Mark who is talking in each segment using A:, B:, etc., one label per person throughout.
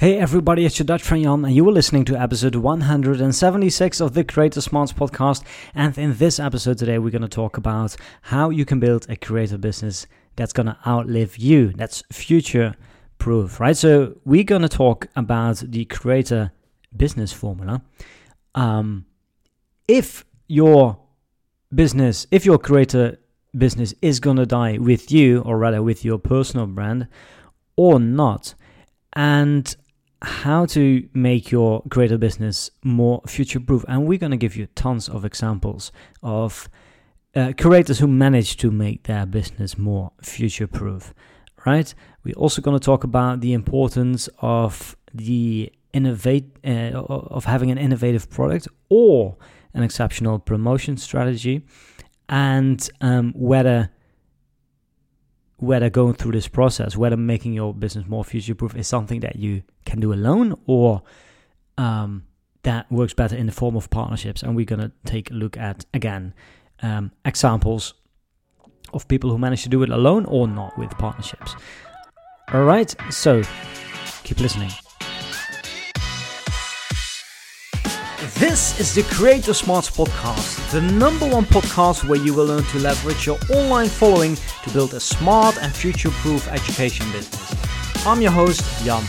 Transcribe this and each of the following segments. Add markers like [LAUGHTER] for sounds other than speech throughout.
A: Hey everybody, it's your Dutch friend Jan, and you are listening to episode 176 of the Creator Smarts podcast. And in this episode today, we're going to talk about how you can build a creator business that's going to outlive you, that's future proof, right? So, we're going to talk about the creator business formula. Um, if your business, if your creator business is going to die with you, or rather with your personal brand, or not, and how to make your creator business more future proof. And we're going to give you tons of examples of uh, creators who manage to make their business more future proof, right? We're also going to talk about the importance of the innovate uh, of having an innovative product or an exceptional promotion strategy and um, whether whether going through this process, whether making your business more future proof is something that you can do alone or um, that works better in the form of partnerships. And we're going to take a look at, again, um, examples of people who manage to do it alone or not with partnerships. All right, so keep listening. This is the Creator Smarts Podcast, the number one podcast where you will learn to leverage your online following to build a smart and future proof education business. I'm your host, Jan.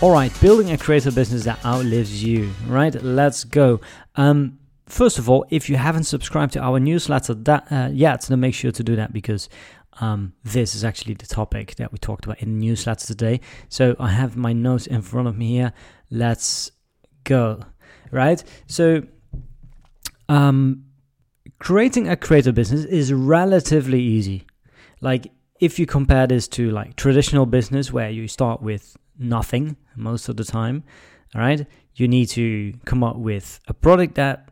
A: All right, building a creator business that outlives you, right? Let's go. Um, first of all, if you haven't subscribed to our newsletter that, uh, yet, then make sure to do that because um, this is actually the topic that we talked about in the newsletter today. So I have my notes in front of me here. Let's go. Right? So, um, creating a creator business is relatively easy. Like, if you compare this to like traditional business where you start with nothing most of the time, all right, you need to come up with a product that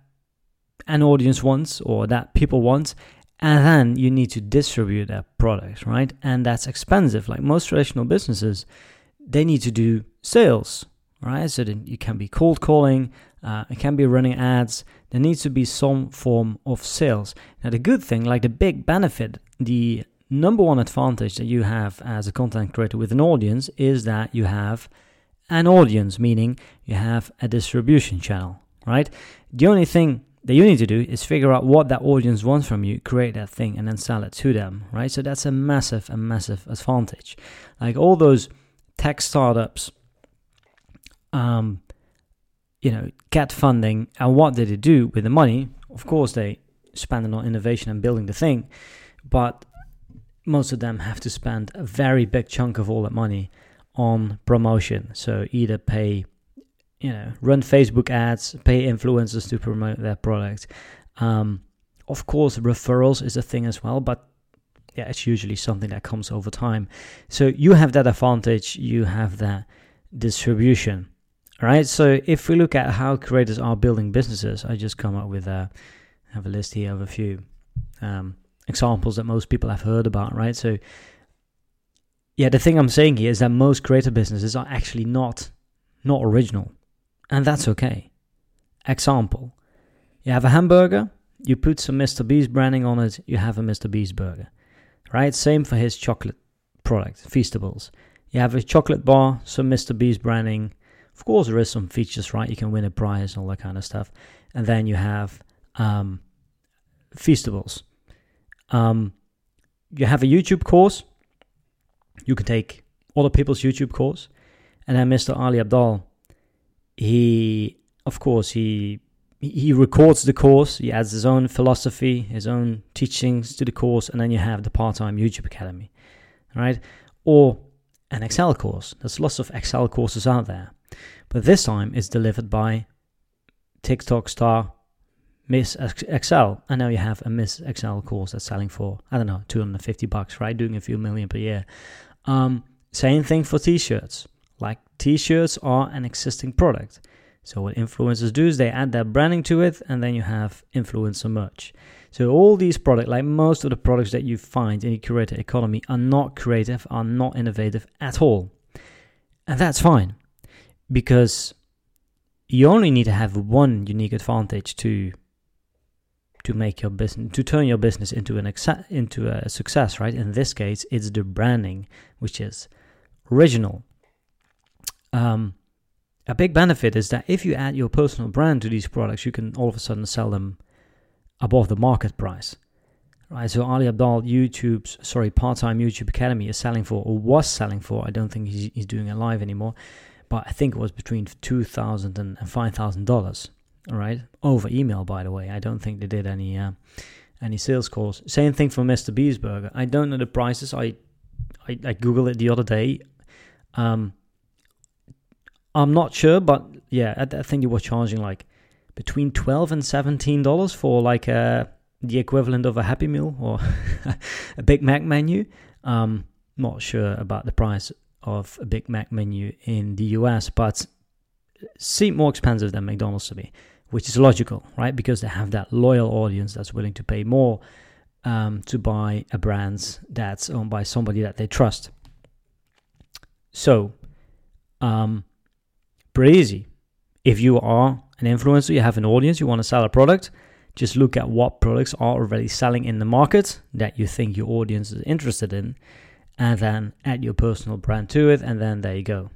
A: an audience wants or that people want and then you need to distribute that product, right? And that's expensive. Like most traditional businesses, they need to do sales, right? So then you can be cold calling, uh, it can be running ads. There needs to be some form of sales. Now, the good thing, like the big benefit, the number one advantage that you have as a content creator with an audience is that you have an audience, meaning you have a distribution channel, right? The only thing that you need to do is figure out what that audience wants from you, create that thing, and then sell it to them, right? So that's a massive, a massive advantage. Like all those tech startups, um, you know, get funding, and what did they do with the money? Of course, they spend it on innovation and building the thing, but most of them have to spend a very big chunk of all that money on promotion. So either pay you know, run Facebook ads, pay influencers to promote their product. Um, of course, referrals is a thing as well, but yeah, it's usually something that comes over time. So you have that advantage, you have that distribution. Right. So if we look at how creators are building businesses, I just come up with a have a list here of a few um, examples that most people have heard about. Right. So yeah, the thing I'm saying here is that most creator businesses are actually not not original. And that's okay. Example you have a hamburger, you put some Mr. Beast branding on it, you have a Mr. Beast burger. Right? Same for his chocolate product, Feastables. You have a chocolate bar, some Mr. Beast branding. Of course, there is some features, right? You can win a prize, and all that kind of stuff. And then you have um, Feastables. Um, you have a YouTube course. You can take other people's YouTube course. And then Mr. Ali Abdaal he of course he he records the course. He adds his own philosophy his own teachings to the course and then you have the part-time youtube academy right? Or an excel course. There's lots of excel courses out there. But this time it's delivered by tiktok star miss excel. And now you have a miss excel course that's selling for i don't know 250 bucks right? Doing a few million per year. Um, same thing for t-shirts like t-shirts are an existing product. So what influencers do is they add their branding to it and then you have influencer merch. So all these products, like most of the products that you find in the creator economy are not creative, are not innovative at all. And that's fine because you only need to have one unique advantage to to make your business to turn your business into an into a success right in this case it's the branding which is original um, a big benefit is that if you add your personal brand to these products you can all of a sudden sell them above the market price right so ali abdaal youtube's sorry part-time youtube academy is selling for or was selling for i don't think he's, he's doing it live anymore but i think it was between 2000 and 5000 dollars all right, over email, by the way. I don't think they did any uh, any sales calls. Same thing for Mr. Beast Burger. I don't know the prices. I I, I googled it the other day. Um, I'm not sure, but yeah, I, I think they were charging like between twelve and seventeen dollars for like a uh, the equivalent of a Happy Meal or [LAUGHS] a Big Mac menu. Um, not sure about the price of a Big Mac menu in the US, but seem more expensive than McDonald's to me which is logical, right? Because they have that loyal audience that's willing to pay more um, to buy a brand that's owned by somebody that they trust. So, um, pretty easy. If you are an influencer, you have an audience, you want to sell a product, just look at what products are already selling in the market that you think your audience is interested in, and then add your personal brand to it, and then there you go.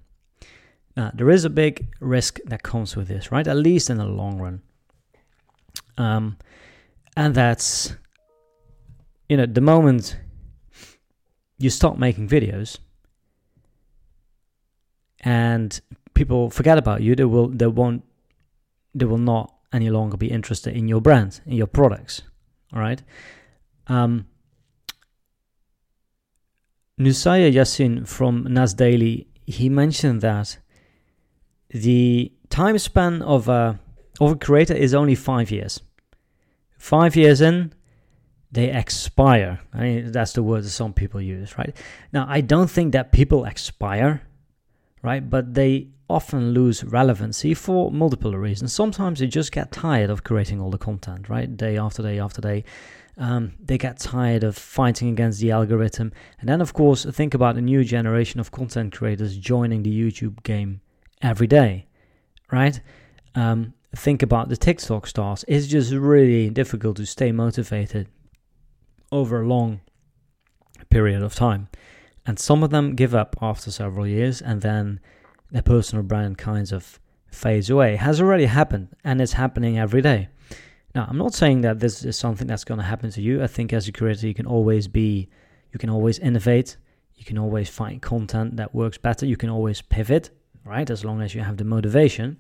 A: Now, there is a big risk that comes with this, right? At least in the long run. Um, and that's, you know, the moment you stop making videos and people forget about you, they will, they won't, they will not any longer be interested in your brand, in your products. All right. Um, Nuseir Yassin from Nas Daily, he mentioned that the time span of a of a creator is only five years. Five years in, they expire. I mean, that's the word that some people use, right? Now, I don't think that people expire, right? But they often lose relevancy for multiple reasons. Sometimes they just get tired of creating all the content, right? Day after day after day. Um, they get tired of fighting against the algorithm. And then, of course, think about a new generation of content creators joining the YouTube game every day, right? Um, think about the TikTok stars. It's just really difficult to stay motivated over a long period of time. And some of them give up after several years and then their personal brand kinds of fades away. Has already happened and it's happening every day. Now, I'm not saying that this is something that's going to happen to you. I think as a creator, you can always be, you can always innovate. You can always find content that works better. You can always pivot right? As long as you have the motivation.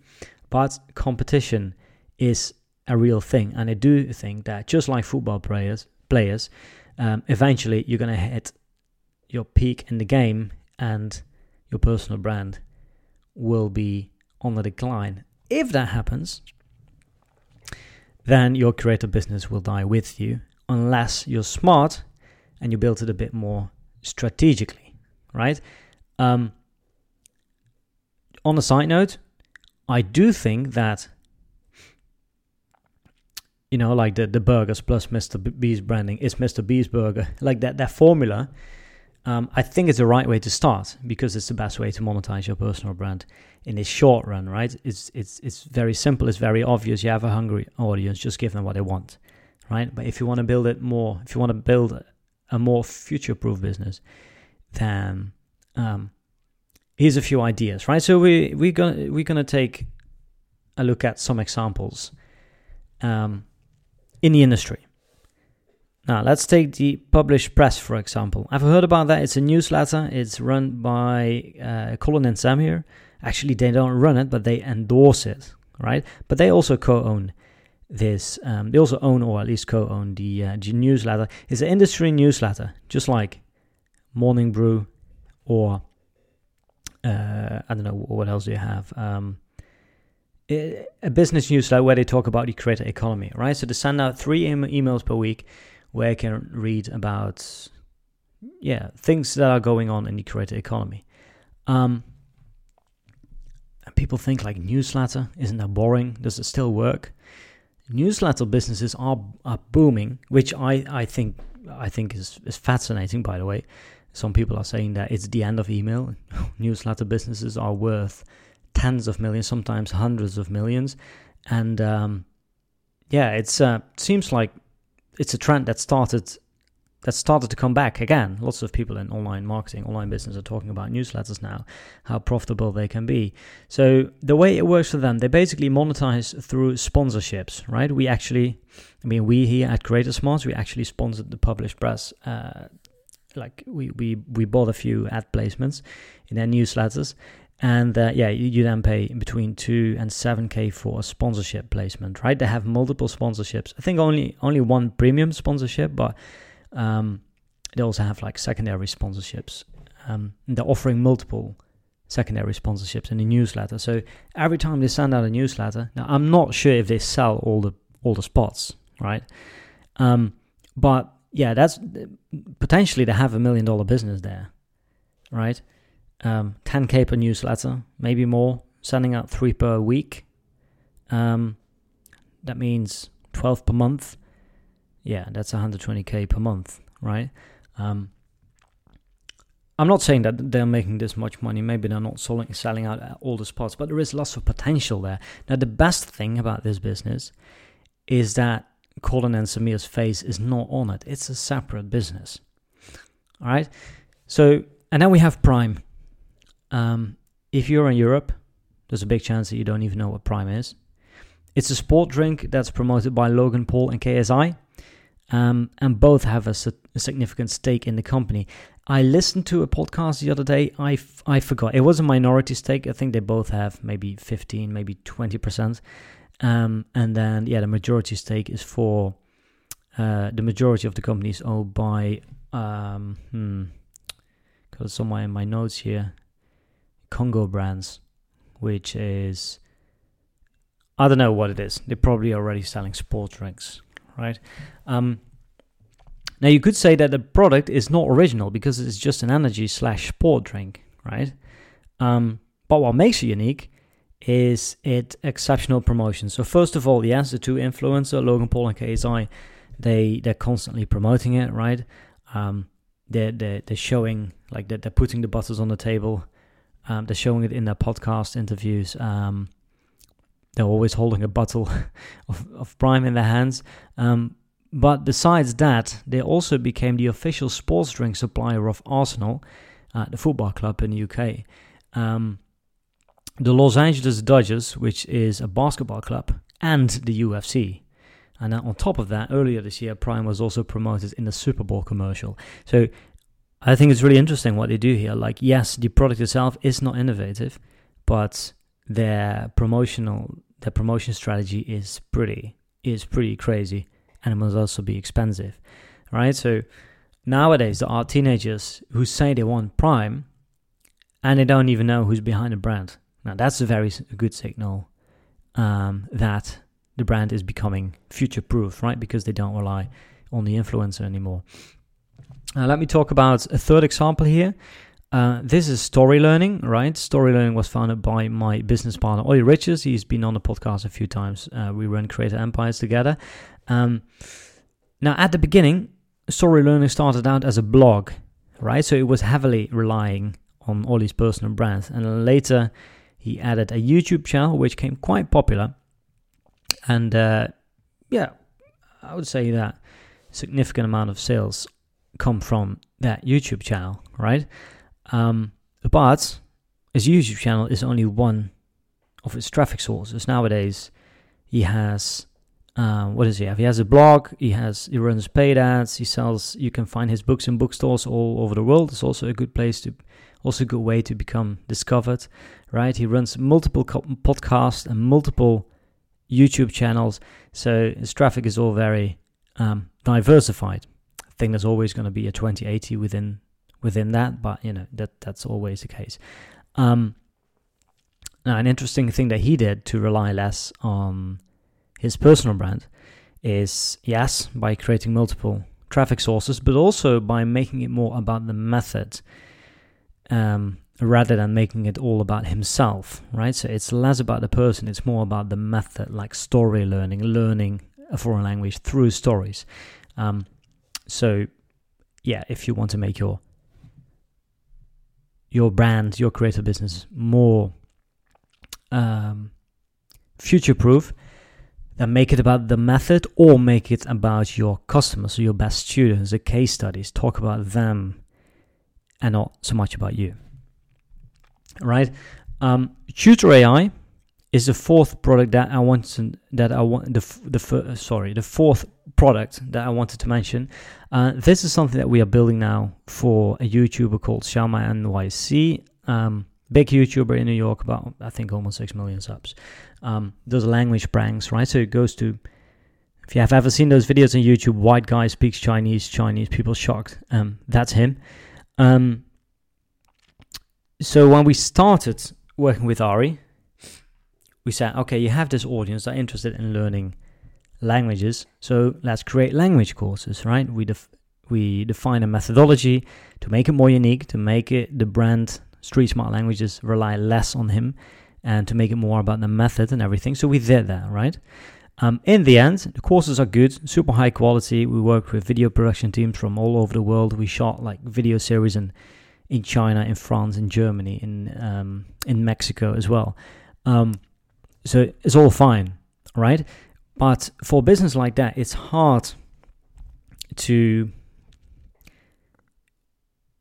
A: But competition is a real thing, and I do think that just like football players, players, um, eventually you're gonna hit your peak in the game, and your personal brand will be on the decline. If that happens, then your creative business will die with you, unless you're smart and you build it a bit more strategically, right? Um, on a side note, I do think that you know, like the the burgers plus Mr. Beast branding is Mr. Beast burger, [LAUGHS] like that that formula. Um, I think it's the right way to start because it's the best way to monetize your personal brand in the short run, right? It's it's it's very simple. It's very obvious. You have a hungry audience. Just give them what they want, right? But if you want to build it more, if you want to build a more future-proof business, then um, here's a few ideas, right? So we we're gonna we're gonna take a look at some examples um, in the industry. Now let's take the Publish Press for example. I've heard about that. It's a newsletter. It's run by uh, Colin and Samir. Actually, they don't run it, but they endorse it, right? But they also co-own this. Um, they also own, or at least co-own the, uh, the newsletter. It's an industry newsletter, just like Morning Brew or uh, I don't know what else do you have. Um, a business newsletter where they talk about the creator economy, right? So they send out three emails per week where you can read about, yeah, things that are going on in the creator economy. Um, people think like newsletter isn't that boring? Does it still work? Newsletter businesses are are booming, which I I think I think is is fascinating. By the way, some people are saying that it's the end of email. [LAUGHS] Newsletter businesses are worth tens of millions, sometimes hundreds of millions, and um, yeah, it's uh, seems like it's a trend that started that started to come back again. Lots of people in online marketing, online business are talking about newsletters now, how profitable they can be. So the way it works for them, they basically monetize through sponsorships, right? We actually, I mean, we here at Creator Smarts, we actually sponsored the Publish Press. Uh, like we, we we bought a few ad placements in their newsletters, and uh, yeah, you, you, then pay between two and seven k for a sponsorship placement, right? They have multiple sponsorships. I think only only one premium sponsorship, but um, they also have like secondary sponsorships. Um, they're offering multiple secondary sponsorships in the newsletter. So every time they send out a newsletter, now I'm not sure if they sell all the all the spots, right? Um, but yeah, that's potentially they have a million dollar business there, right? Um, 10k per newsletter, maybe more. Sending out three per week. Um, that means 12 per month yeah, that's 120k per month, right? Um, I'm not saying that they're making this much money. Maybe they're not selling, selling out all the spots, but there is lots of potential there. Now, the best thing about this business is that Colin and Samir's face is not on it. It's a separate business. All right. So, and then we have Prime. Um, if you're in Europe, there's a big chance that you don't even know what Prime is. It's a sport drink that's promoted by Logan Paul and KSI um, and both have a, a, significant stake in the company. I listened to a podcast the other day. I, f- I forgot. It was a minority stake. I think they both have maybe 15, maybe 20%. Um, and then, yeah, the majority stake is for uh, the majority of the company is owned by, um, hmm, because somewhere in my notes here, Congo Brands, which is, I don't know what it is. They're probably already selling sport drinks right? Um, now you could say that the product is not original because it's just an energy slash sport drink, right? Um, but what makes it unique is it exceptional promotion. So first of all, yes, the two influencer Logan Paul and KSI, they they're constantly promoting it, right? Um, they're, they're they're showing like they're, they're putting the butters on the table. Um, they're showing it in their podcast interviews. Um, they're always holding a bottle [LAUGHS] of, of Prime in their hands. Um, but besides that, they also became the official sports drink supplier of Arsenal, uh, the football club in the UK. Um, the Los Angeles Dodgers, which is a basketball club, and the UFC. And on top of that, earlier this year, Prime was also promoted in the Super Bowl commercial. So I think it's really interesting what they do here. Like, yes, the product itself is not innovative, but their promotional their promotion strategy is pretty is pretty crazy and it must also be expensive right? So nowadays there are teenagers who say they want prime and they don't even know who's behind the brand. Now that's a very good signal um, that the brand is becoming future proof right? Because they don't rely on the influencer anymore now let me talk about a third example here uh, this is Story Learning, right? Story Learning was founded by my business partner, Olly Richards. He's been on the podcast a few times. Uh, we run Creator Empires together. Um, now, at the beginning, Story Learning started out as a blog, right? So it was heavily relying on Olly's personal brand. And later, he added a YouTube channel, which became quite popular. And uh, yeah, I would say that significant amount of sales come from that YouTube channel, right? Um, but his YouTube channel is only one of his traffic sources. Nowadays, he has um, what does he have? He has a blog. He has he runs paid ads. He sells. You can find his books in bookstores all over the world. It's also a good place to, also a good way to become discovered, right? He runs multiple co- podcasts and multiple YouTube channels. So his traffic is all very um, diversified. Think there's always going to be a 2080 within within that, but you know that that's always the case. Um, now, an interesting thing that he did to rely less on his personal brand is yes, by creating multiple traffic sources, but also by making it more about the method um, rather than making it all about himself, right? So it's less about the person, it's more about the method, like story learning, learning a foreign language through stories. Um, so, yeah, if you want to make your your brand, your creative business more um, future proof, then make it about the method or make it about your customers, your best students, the case studies. Talk about them and not so much about you. Right? Um, Tutor AI is the fourth product that I want to, that I want the the sorry the fourth product that I wanted to mention. Uh, this is something that we are building now for a YouTuber called Xiaomanyc. Um, big YouTuber in New York, about I think almost six million subs. Um, those language pranks, right? So it goes to if you have ever seen those videos on YouTube, white guy speaks Chinese, Chinese people shocked. Um, that's him. Um, so when we started working with Ari, we said, okay, you have this audience that are interested in learning languages, so let's create language courses, right? We def- we define a methodology to make it more unique, to make it the brand Street Smart Languages rely less on him and to make it more about the method and everything. So we did that, right? Um, in the end, the courses are good, super high quality. We worked with video production teams from all over the world. We shot like video series in in China, in France, in Germany, in um, in Mexico as well. Um, so it's all fine, right? But for business like that, it's hard to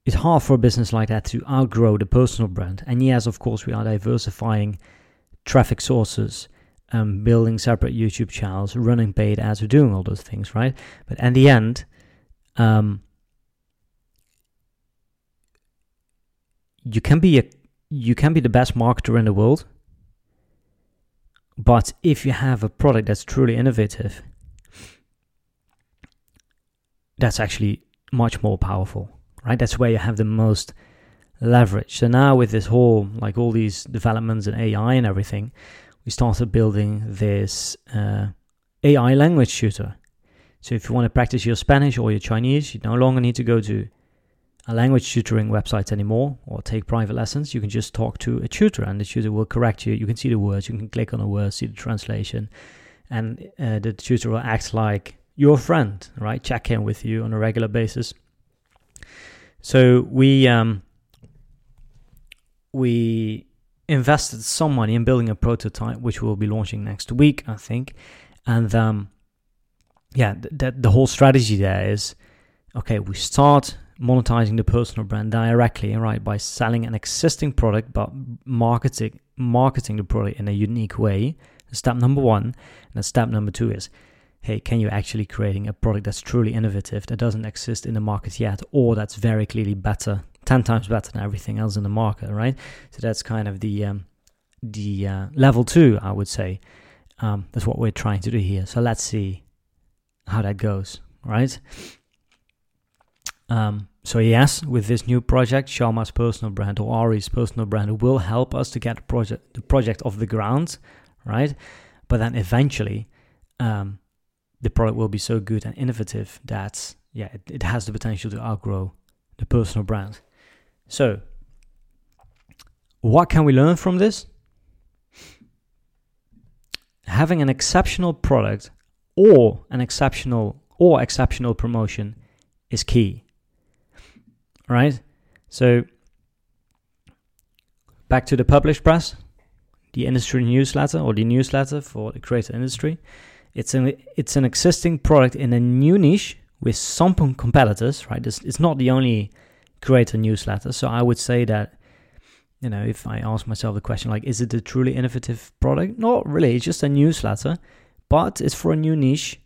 A: it's hard for a business like that to outgrow the personal brand. And yes, of course, we are diversifying traffic sources, um, building separate YouTube channels, running paid ads, we're doing all those things, right? But at the end, um, you can be a you can be the best marketer in the world, but if you have a product that's truly innovative, that's actually much more powerful right? That's where you have the most leverage. So now with this whole, like all these developments in AI and everything, we started building this uh, AI language tutor. So if you want to practice your Spanish or your Chinese, you no longer need to go to a language tutoring website anymore or take private lessons. You can just talk to a tutor and the tutor will correct you. You can see the words, you can click on the words, see the translation, and uh, the tutor will act like your friend, right? Check in with you on a regular basis so we um, we invested some money in building a prototype, which we'll be launching next week, I think. And um, yeah, th- the whole strategy there is okay. We start monetizing the personal brand directly, right, by selling an existing product, but marketing marketing the product in a unique way. Step number one, and step number two is hey, can you actually creating a product that's truly innovative that doesn't exist in the market yet, or that's very clearly better, ten times better than everything else in the market, right? So that's kind of the um, the uh, level two, I would say. Um, that's what we're trying to do here. So let's see how that goes, right? Um, so yes, with this new project, Xiaoma's personal brand or Ari's personal brand will help us to get the project the project off the ground, right? But then eventually, um, the product will be so good and innovative that yeah, it, it has the potential to outgrow the personal brand. So, what can we learn from this? Having an exceptional product or an exceptional or exceptional promotion is key. Right? So back to the Publish Press, the industry newsletter or the newsletter for the creator industry. It's an it's an existing product in a new niche with some competitors, right? It's, it's not the only creator newsletter. So I would say that, you know, if I ask myself the question like, is it a truly innovative product? Not really. It's just a newsletter, but it's for a new niche,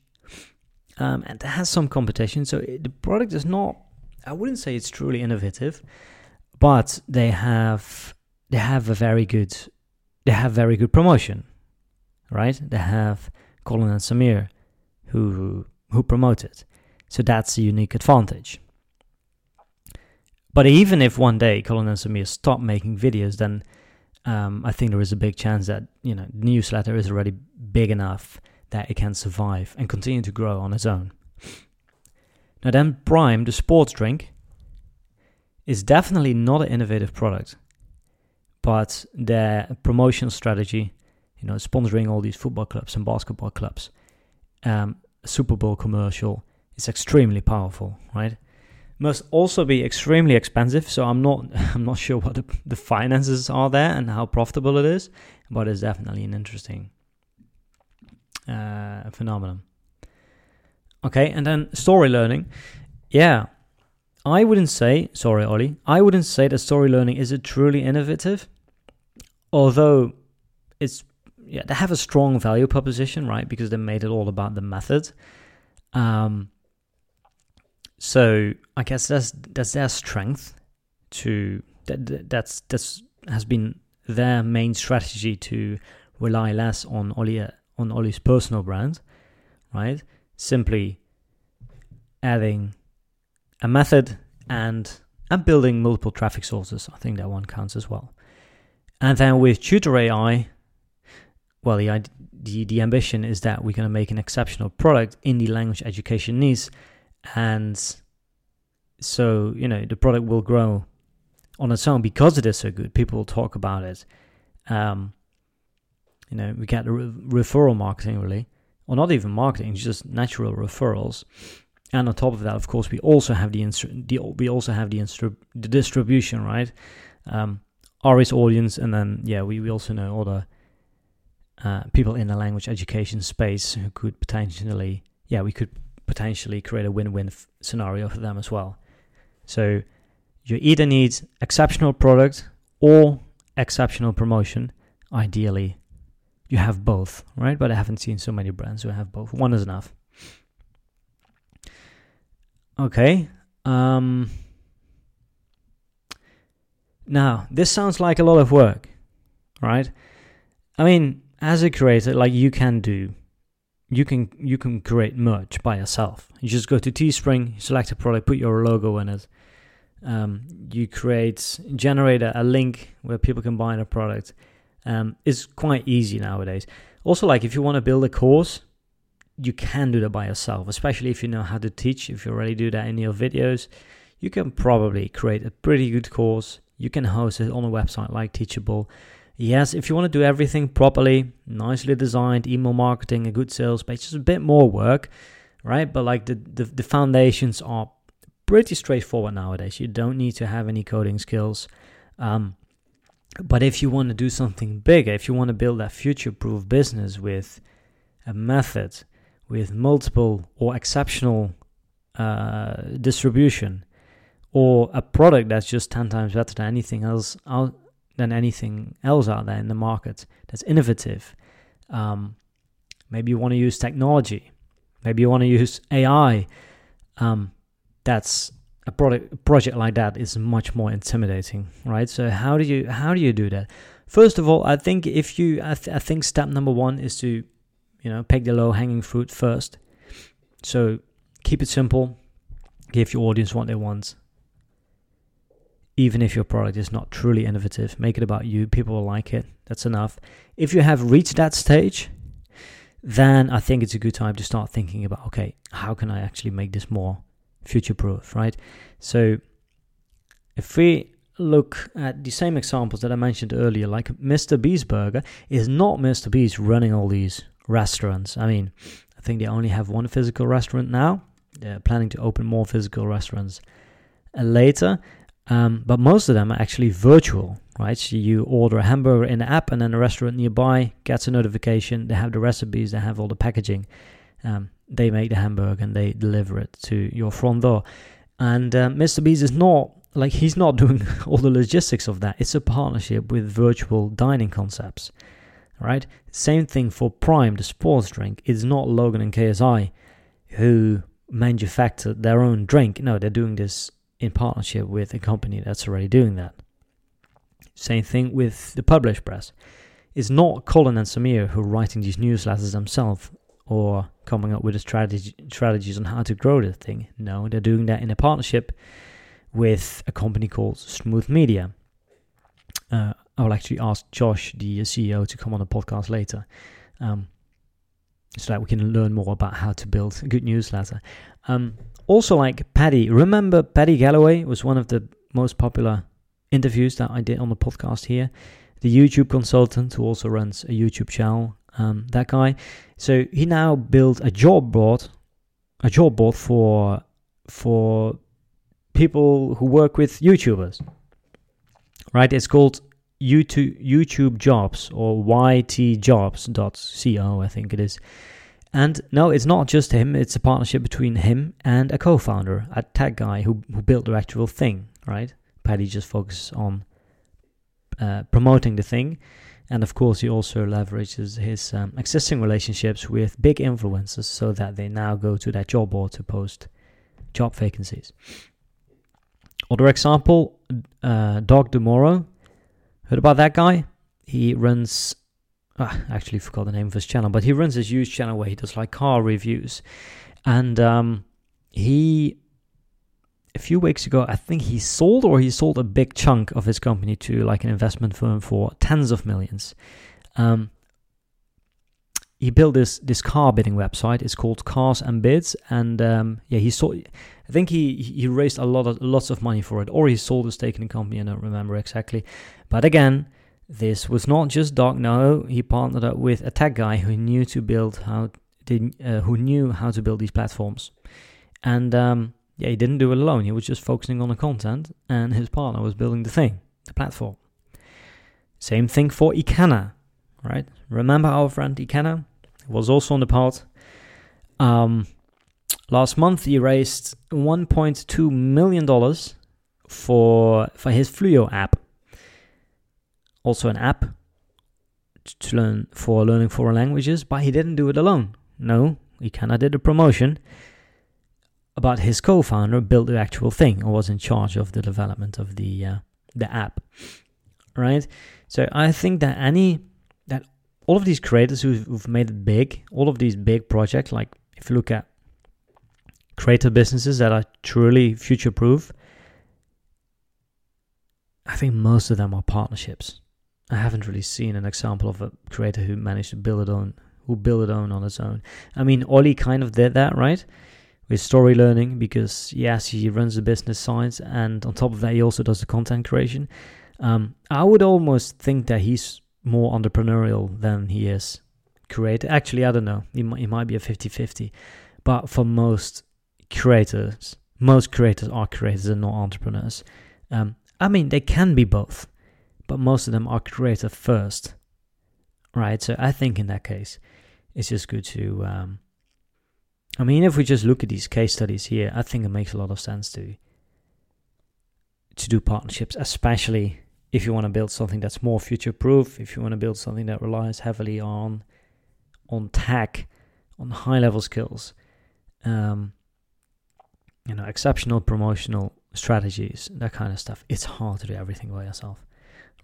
A: um, and it has some competition. So it, the product is not. I wouldn't say it's truly innovative, but they have they have a very good they have very good promotion, right? They have Colin and Samir who who promote it. So that's a unique advantage. But even if one day Colin and Samir stop making videos, then um, I think there is a big chance that you know the newsletter is already big enough that it can survive and continue to grow on its own. Now then, Prime, the sports drink, is definitely not an innovative product, but their promotional strategy you know, sponsoring all these football clubs and basketball clubs. Um, Super Bowl commercial is extremely powerful, right? Must also be extremely expensive. So I'm not [LAUGHS] I'm not sure what the, the finances are there and how profitable it is, but it's definitely an interesting uh, phenomenon. Okay, and then story learning. Yeah, I wouldn't say, sorry, Olly, I wouldn't say that story learning is a truly innovative, although it's, yeah, they have a strong value proposition, right? Because they made it all about the method. Um, so I guess that's that's their strength to that that's that's has been their main strategy to rely less on Olly on Olly's personal brand, right? Simply adding a method and and building multiple traffic sources. I think that one counts as well. And then with Tutor AI, well, the the, the ambition is that we're going to make an exceptional product in the language education niche, and so you know the product will grow on its own because it is so good. People will talk about it. Um, you know, we get re- referral marketing really, or not even marketing, just natural referrals. And on top of that, of course, we also have the, the we also have the, the distribution, right? Um, Ari's audience, and then yeah, we, we also know other uh, people in the language education space who could potentially, yeah, we could potentially create a win-win f- scenario for them as well. So you either need exceptional product or exceptional promotion. Ideally, you have both, right? But I haven't seen so many brands who have both. One is enough. Okay. Um, now, this sounds like a lot of work, right? I mean, as a creator, like you can do, you can you can create merch by yourself. You just go to Teespring, select a product, put your logo in it. Um, you create generate a, a, link where people can buy the product. Um, it's quite easy nowadays. Also, like if you want to build a course, you can do that by yourself, especially if you know how to teach. If you already do that in your videos, you can probably create a pretty good course. You can host it on a website like Teachable. Yes, if you want to do everything properly, nicely designed, email marketing, a good sales page, just a bit more work, right? But like the, the, the foundations are pretty straightforward nowadays. You don't need to have any coding skills. Um, but if you want to do something bigger, if you want to build a future proof business with a method, with multiple or exceptional uh, distribution or a product that's just 10 times better than anything else out than anything else out there in the market that's innovative um, maybe you want to use technology maybe you want to use ai um, that's a product project like that is much more intimidating right so how do you how do you do that first of all i think if you i, th- I think step number one is to you know, pick the low hanging fruit first. So keep it simple. Give your audience what they want. Even if your product is not truly innovative, make it about you. People will like it. That's enough. If you have reached that stage, then I think it's a good time to start thinking about okay, how can I actually make this more future proof, right? So if we look at the same examples that I mentioned earlier, like Mr. Beast Burger is not Mr. Beast running all these restaurants. I mean, I think they only have one physical restaurant now. They're planning to open more physical restaurants later, um, but most of them are actually virtual, right? So you order a hamburger in the app, and then the restaurant nearby gets a notification. They have the recipes, they have all the packaging. Um, they make the hamburger and they deliver it to your front door. And uh, Mr. Beast is not like he's not [LAUGHS] doing all the logistics of that. It's a partnership with virtual dining concepts right? Same thing for Prime, the sports drink. It's not Logan and KSI who manufactured their own drink. No, they're doing this in partnership with a company that's already doing that. Same thing with the Publish Press. It's not Colin and Samir who are writing these newsletters themselves or coming up with the strategy, strategies on how to grow the thing. No, they're doing that in a partnership with a company called Smooth Media. Uh, I will actually ask Josh, the CEO, to come on the podcast later, um, so that we can learn more about how to build a good newsletter. Um, also, like Paddy, remember Paddy Galloway was one of the most popular interviews that I did on the podcast here. The YouTube consultant who also runs a YouTube channel. Um, that guy. So he now built a job board, a job board for for people who work with YouTubers. Right? It's called YouTube YouTube Jobs or ytjobs.co, I think it is. And no, it's not just him. It's a partnership between him and a co-founder, a tech guy who who built the actual thing, right? Paddy just focuses on uh, promoting the thing, and of course he also leverages his um, existing relationships with big influencers so that they now go to that job board to post job vacancies. Other example, uh, Doug DeMuro. Heard about that guy? He runs ah, actually forgot the name of his channel, but he runs this huge channel where he does like car reviews. And um, he, a few weeks ago, I think he sold or he sold a big chunk of his company to like an investment firm for tens of millions. Um, he built this this car bidding website. It's called Cars and Bids, and um, yeah, he sold. I think he he raised a lot of lots of money for it, or he sold a stake in the company. I don't remember exactly, but again, this was not just Doug. No, he partnered up with a tech guy who knew to build how did uh, who knew how to build these platforms, and um, yeah, he didn't do it alone. He was just focusing on the content, and his partner was building the thing, the platform. Same thing for Ikenna, right? Remember our friend Ikenna was also on the pod. Um, last month he raised 1.2 million dollars for for his Fluyo app also an app to learn for learning foreign languages, but he didn't do it alone. No, he of did a promotion. But his co-founder built the actual thing or was in charge of the development of the uh, the app, right? So I think that any that all of these creators who've, who've made it big, all of these big projects, like if you look at creator businesses that are truly future-proof, I think most of them are partnerships I haven't really seen an example of a creator who managed to build it on who built it on on its own. I mean, Olly kind of did that, right? With story learning, because yes, he runs the business side, and on top of that, he also does the content creation. Um, I would almost think that he's more entrepreneurial than he is creator. Actually, I don't know. He might, he might be a 50 50. But for most creators, most creators are creators and not entrepreneurs. Um, I mean, they can be both but most of them are creator first, right? So I think in that case, it's just good to. Um, I mean, if we just look at these case studies here, I think it makes a lot of sense to to do partnerships, especially if you want to build something that's more future proof, if you want to build something that relies heavily on on tech, on high level skills, um, you know, exceptional promotional strategies, that kind of stuff. It's hard to do everything by yourself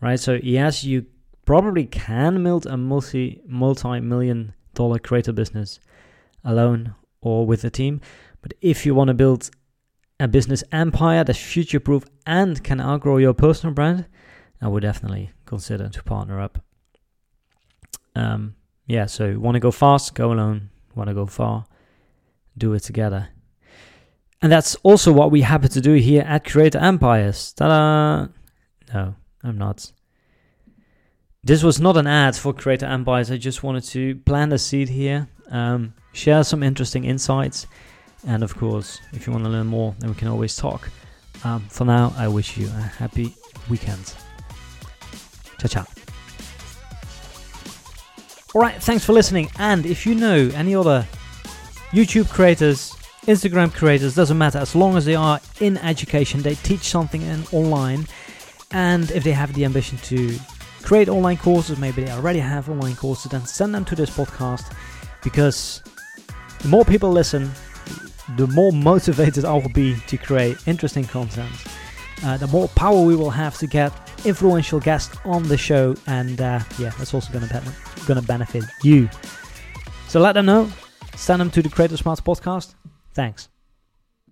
A: right? So yes, you probably can build a multi multi-million dollar creator business alone or with a team, but if you want to build a business empire that's future proof and can outgrow your personal brand, I would definitely consider to partner up. Um, yeah, so want to go fast, go alone. Want to go far, do it together. And that's also what we happen to do here at Creator Empires. Ta-da! No, I'm not. This was not an ad for Creator Empires. I just wanted to plant a seed here, um, share some interesting insights, and of course, if you want to learn more, then we can always talk. Um, for now, I wish you a happy weekend. Ciao, ciao. All right, thanks for listening. And if you know any other YouTube creators, Instagram creators, doesn't matter, as long as they are in education, they teach something in online and if they have the ambition to create online courses, maybe they already have online courses, then send them to this podcast because the more people listen, the more motivated I will be to create interesting content. Uh, the more power we will have to get influential guests on the show, and uh, yeah, that's also going to going to benefit you. So let them know. Send them to the Creator Smarts podcast. Thanks.